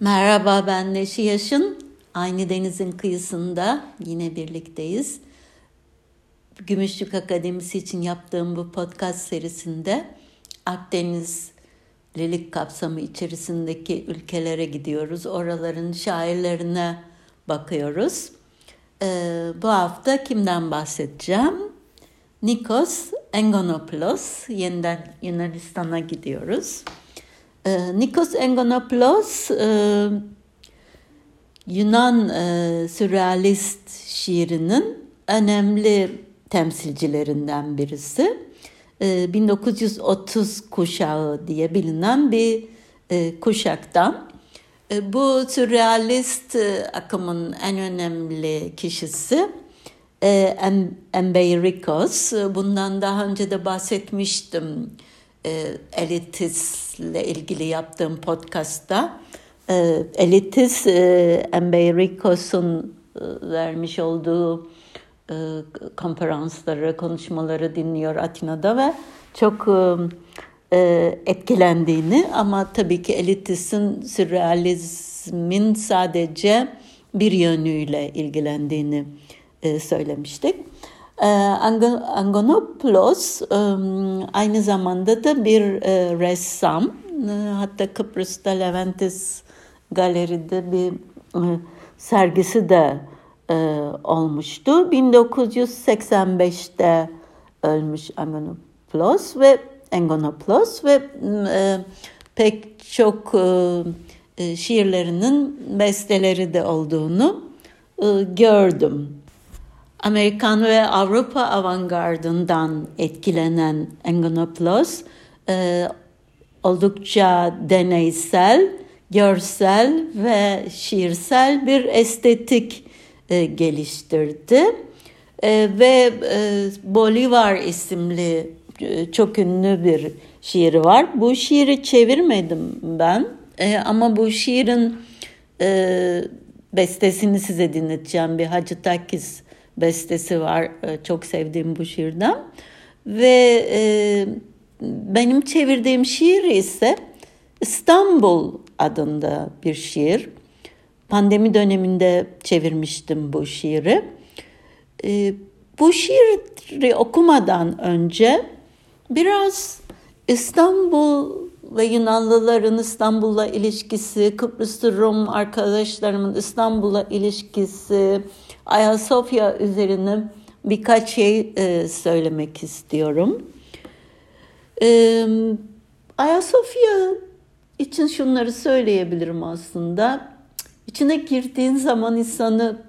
Merhaba ben Neşi Yaşın. Aynı denizin kıyısında yine birlikteyiz. Gümüşlük Akademisi için yaptığım bu podcast serisinde Akdeniz Lilik kapsamı içerisindeki ülkelere gidiyoruz. Oraların şairlerine bakıyoruz. Ee, bu hafta kimden bahsedeceğim? Nikos Engonopoulos. Yeniden Yunanistan'a gidiyoruz. Ee, Nikos Engonopoulos e, Yunan e, sürrealist şiirinin önemli temsilcilerinden birisi. 1930 e, kuşağı diye bilinen bir kuşaktan. Bu sürrealist akımın en önemli kişisi Embeirikos. Bundan daha önce de bahsetmiştim e, elitisle ilgili yaptığım podcastta. E, elitis e, Embeirikos'un e, vermiş olduğu e, konferansları, konuşmaları dinliyor Atina'da ve çok e, e, etkilendiğini ama tabii ki elitistin sürrealizmin sadece bir yönüyle ilgilendiğini e, söylemiştik. Ee, Angonopoulos aynı zamanda da bir e, ressam. Ee, hatta Kıbrıs'ta Leventis Galeri'de bir e, sergisi de e, olmuştu. 1985'te ölmüş Angonopoulos ve Angonopoulos ve pek çok şiirlerinin besteleri de olduğunu gördüm. Amerikan ve Avrupa avantgardından etkilenen Engonopoulos e, oldukça deneysel, görsel ve şiirsel bir estetik e, geliştirdi. E, ve e, Bolivar isimli e, çok ünlü bir şiiri var. Bu şiiri çevirmedim ben e, ama bu şiirin e, bestesini size dinleteceğim bir Hacı Takis bestesi var. E, çok sevdiğim bu şiirden. Ve e, benim çevirdiğim şiir ise İstanbul adında bir şiir. Pandemi döneminde çevirmiştim bu şiiri. E, bu şiiri okumadan önce biraz İstanbul ve Yunanlıların İstanbul'la ilişkisi, Kıbrıslı Rum arkadaşlarımın İstanbul'la ilişkisi, Ayasofya üzerine birkaç şey e, söylemek istiyorum. E, Ayasofya için şunları söyleyebilirim aslında. İçine girdiğin zaman insanı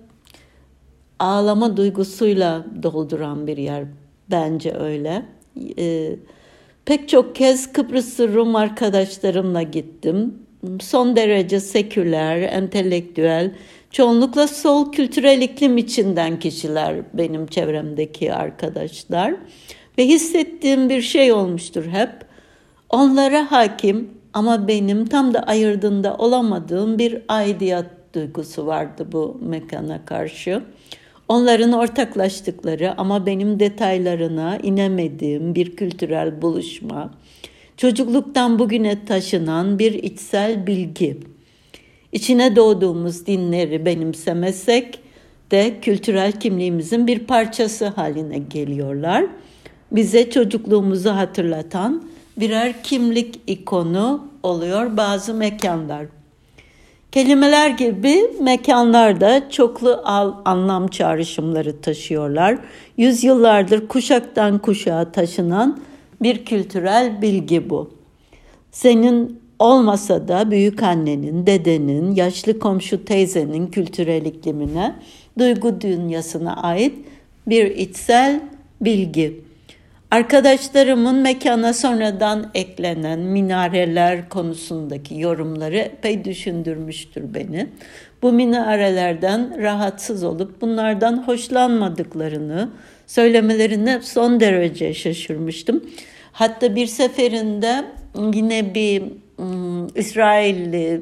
ağlama duygusuyla dolduran bir yer. Bence öyle. E, pek çok kez Kıbrıslı Rum arkadaşlarımla gittim. Son derece seküler, entelektüel, Çoğunlukla sol kültürel iklim içinden kişiler benim çevremdeki arkadaşlar. Ve hissettiğim bir şey olmuştur hep. Onlara hakim ama benim tam da ayırdığında olamadığım bir aidiyet duygusu vardı bu mekana karşı. Onların ortaklaştıkları ama benim detaylarına inemediğim bir kültürel buluşma. Çocukluktan bugüne taşınan bir içsel bilgi İçine doğduğumuz dinleri benimsemesek de kültürel kimliğimizin bir parçası haline geliyorlar. Bize çocukluğumuzu hatırlatan birer kimlik ikonu oluyor bazı mekanlar. Kelimeler gibi mekanlar da çoklu anlam çağrışımları taşıyorlar. Yüzyıllardır kuşaktan kuşağa taşınan bir kültürel bilgi bu. Senin olmasa da büyük annenin, dedenin, yaşlı komşu teyzenin kültürel iklimine, duygu dünyasına ait bir içsel bilgi. Arkadaşlarımın mekana sonradan eklenen minareler konusundaki yorumları epey düşündürmüştür beni. Bu minarelerden rahatsız olup bunlardan hoşlanmadıklarını söylemelerine son derece şaşırmıştım. Hatta bir seferinde yine bir İsrailli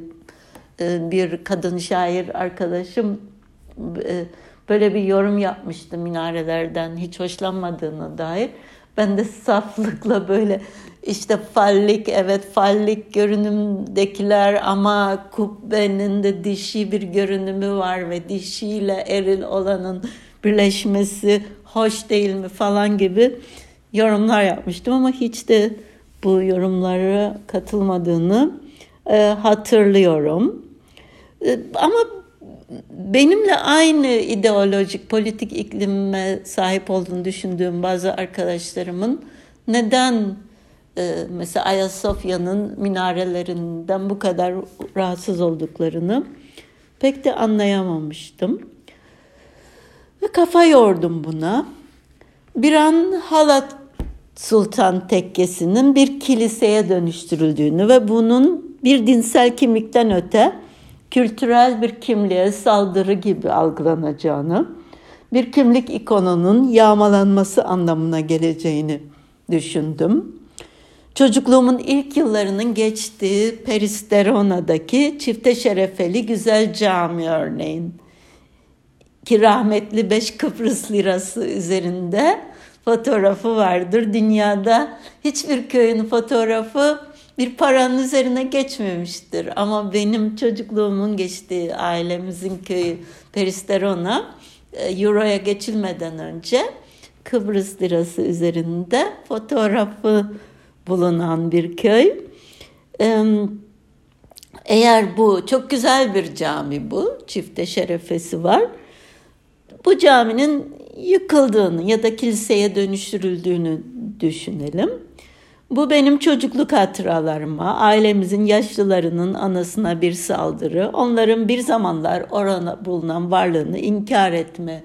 e, bir kadın şair arkadaşım e, böyle bir yorum yapmıştı minarelerden hiç hoşlanmadığına dair. Ben de saflıkla böyle işte fallik evet fallik görünümdekiler ama kubbenin de dişi bir görünümü var ve dişiyle eril olanın birleşmesi hoş değil mi falan gibi yorumlar yapmıştım ama hiç de bu yorumlara katılmadığını e, hatırlıyorum. E, ama benimle aynı ideolojik politik iklime sahip olduğunu düşündüğüm bazı arkadaşlarımın neden e, mesela Ayasofya'nın minarelerinden bu kadar rahatsız olduklarını pek de anlayamamıştım. Ve kafa yordum buna. Bir an Halat Sultan Tekkesi'nin bir kiliseye dönüştürüldüğünü ve bunun bir dinsel kimlikten öte kültürel bir kimliğe saldırı gibi algılanacağını, bir kimlik ikonunun yağmalanması anlamına geleceğini düşündüm. Çocukluğumun ilk yıllarının geçtiği Peristerona'daki çifte şerefeli güzel cami örneğin. Ki rahmetli beş Kıbrıs lirası üzerinde fotoğrafı vardır. Dünyada hiçbir köyün fotoğrafı bir paranın üzerine geçmemiştir. Ama benim çocukluğumun geçtiği ailemizin köyü Peristerona e, Euro'ya geçilmeden önce Kıbrıs lirası üzerinde fotoğrafı bulunan bir köy. Eğer bu çok güzel bir cami bu, çifte şerefesi var. Bu caminin yıkıldığını ya da kiliseye dönüştürüldüğünü düşünelim. Bu benim çocukluk hatıralarıma, ailemizin yaşlılarının anasına bir saldırı, onların bir zamanlar orana bulunan varlığını inkar etme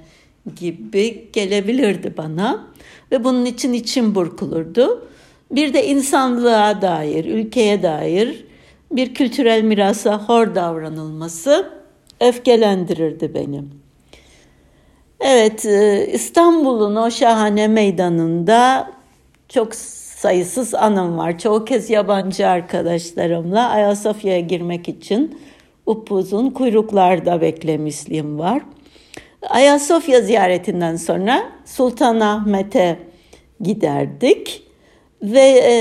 gibi gelebilirdi bana ve bunun için içim burkulurdu. Bir de insanlığa dair, ülkeye dair bir kültürel mirasa hor davranılması öfkelendirirdi beni. Evet, e, İstanbul'un o şahane meydanında çok sayısız anım var. Çoğu kez yabancı arkadaşlarımla Ayasofya'ya girmek için upuzun kuyruklarda beklemişliğim var. Ayasofya ziyaretinden sonra Sultanahmet'e giderdik ve e,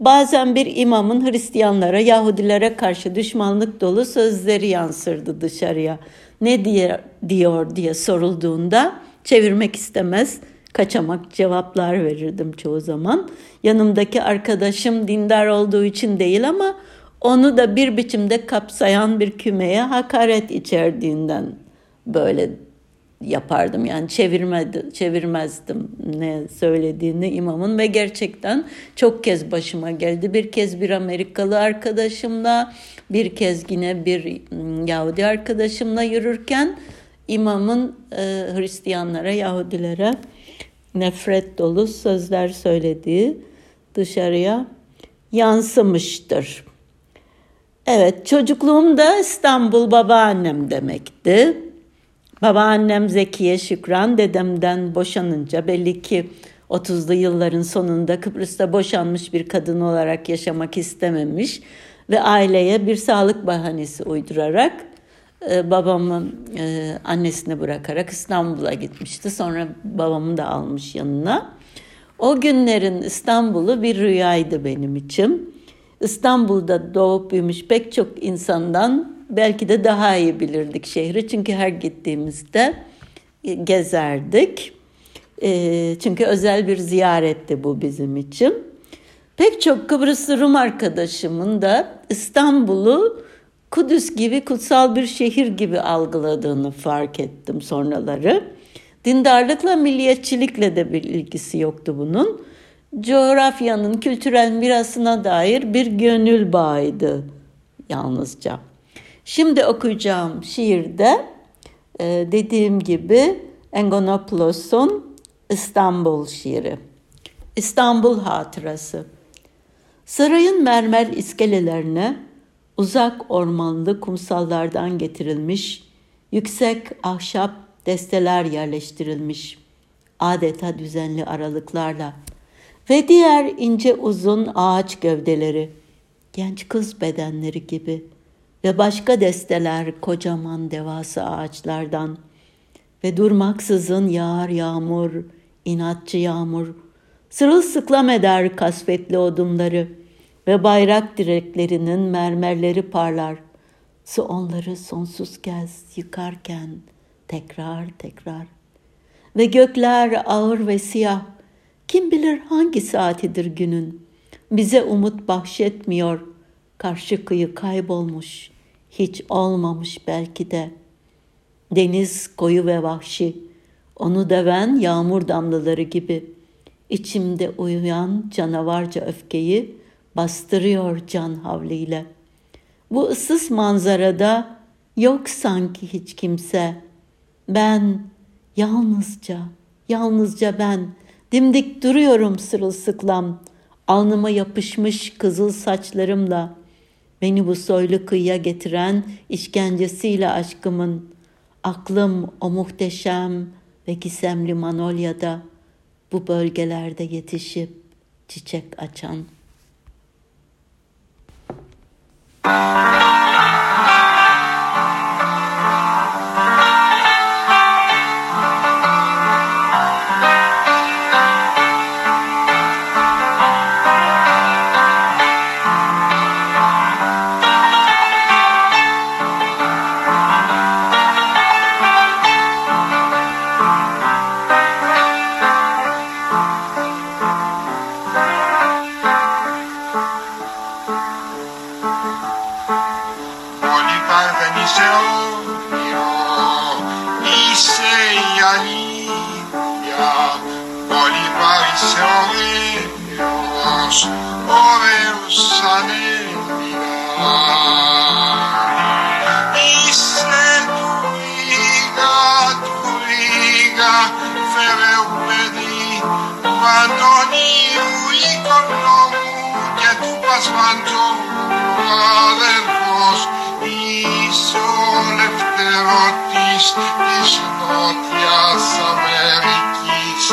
bazen bir imamın Hristiyanlara, Yahudilere karşı düşmanlık dolu sözleri yansırdı dışarıya. Ne diye diyor diye sorulduğunda çevirmek istemez kaçamak cevaplar verirdim çoğu zaman. Yanımdaki arkadaşım dindar olduğu için değil ama onu da bir biçimde kapsayan bir kümeye hakaret içerdiğinden böyle yapardım. Yani çevirmedi, çevirmezdim ne söylediğini imamın ve gerçekten çok kez başıma geldi. Bir kez bir Amerikalı arkadaşımla, bir kez yine bir ıı, Yahudi arkadaşımla yürürken imamın e, Hristiyanlara, Yahudilere nefret dolu sözler söylediği dışarıya yansımıştır. Evet, çocukluğumda İstanbul babaannem demekti. Babaannem Zekiye Şükran dedemden boşanınca belli ki 30'lu yılların sonunda Kıbrıs'ta boşanmış bir kadın olarak yaşamak istememiş ve aileye bir sağlık bahanesi uydurarak e, babamı e, annesine bırakarak İstanbul'a gitmişti. Sonra babamı da almış yanına. O günlerin İstanbul'u bir rüyaydı benim için. İstanbul'da doğup büyümüş pek çok insandan belki de daha iyi bilirdik şehri. Çünkü her gittiğimizde gezerdik. E, çünkü özel bir ziyaretti bu bizim için. Pek çok Kıbrıslı Rum arkadaşımın da İstanbul'u Kudüs gibi kutsal bir şehir gibi algıladığını fark ettim sonraları. Dindarlıkla, milliyetçilikle de bir ilgisi yoktu bunun. Coğrafyanın kültürel mirasına dair bir gönül bağıydı yalnızca. Şimdi okuyacağım şiirde e, dediğim gibi Engonopoulos'un İstanbul şiiri. İstanbul hatırası. Sarayın mermer iskelelerine uzak ormanlı kumsallardan getirilmiş, yüksek ahşap desteler yerleştirilmiş, adeta düzenli aralıklarla ve diğer ince uzun ağaç gövdeleri, genç kız bedenleri gibi ve başka desteler kocaman devasa ağaçlardan ve durmaksızın yağar yağmur, inatçı yağmur, Sırılsıklam eder kasvetli odunları ve bayrak direklerinin mermerleri parlar. Su onları sonsuz kez yıkarken tekrar tekrar. Ve gökler ağır ve siyah. Kim bilir hangi saatidir günün. Bize umut bahşetmiyor. Karşı kıyı kaybolmuş. Hiç olmamış belki de. Deniz koyu ve vahşi. Onu döven yağmur damlaları gibi. İçimde uyuyan canavarca öfkeyi bastırıyor can havliyle. Bu ıssız manzarada yok sanki hiç kimse. Ben yalnızca, yalnızca ben dimdik duruyorum sırılsıklam. Alnıma yapışmış kızıl saçlarımla. Beni bu soylu kıyıya getiren işkencesiyle aşkımın. Aklım o muhteşem ve gizemli Manolya'da bu bölgelerde yetişip çiçek açan. Αμερικής.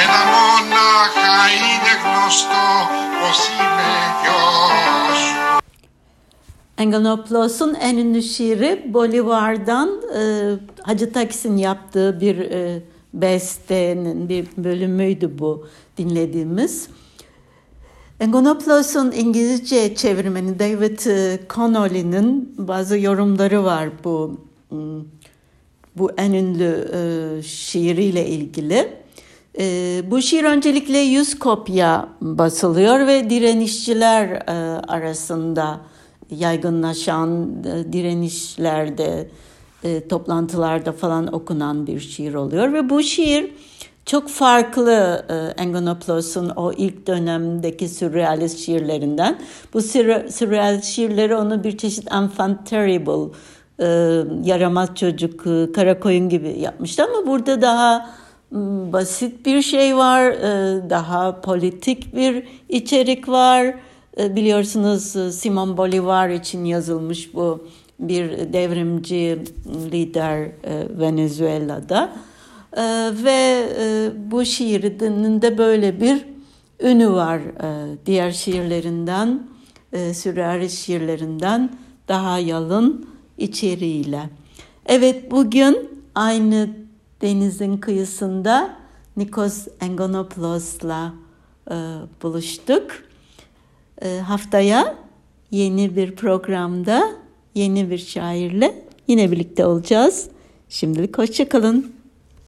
Ένα μόναχα είναι Engelnoplos'un en ünlü şiiri Bolivar'dan e, Hacı Takis'in yaptığı bir e, bestenin bir bölümüydü bu dinlediğimiz. Engonoplos'un İngilizce çevirmeni David e, Connolly'nin bazı yorumları var bu bu en ünlü e, şiiriyle ilgili. E, bu şiir öncelikle 100 kopya basılıyor ve direnişçiler e, arasında yaygınlaşan e, direnişlerde, e, toplantılarda falan okunan bir şiir oluyor. Ve bu şiir çok farklı e, Engonoplos'un o ilk dönemdeki sürrealist şiirlerinden. Bu sürrealist şiirleri onu bir çeşit enfant terrible e, yaramaz çocuk, e, kara koyun gibi yapmıştı ama burada daha basit bir şey var, e, daha politik bir içerik var. E, biliyorsunuz e, Simon Bolivar için yazılmış bu bir devrimci lider Venezuela'da. Ve bu şiirinin de böyle bir ünü var diğer şiirlerinden, sürrealist şiirlerinden daha yalın içeriğiyle. Evet bugün aynı denizin kıyısında Nikos Engonopoulos'la e, buluştuk. E, haftaya yeni bir programda yeni bir şairle yine birlikte olacağız. Şimdilik hoşçakalın.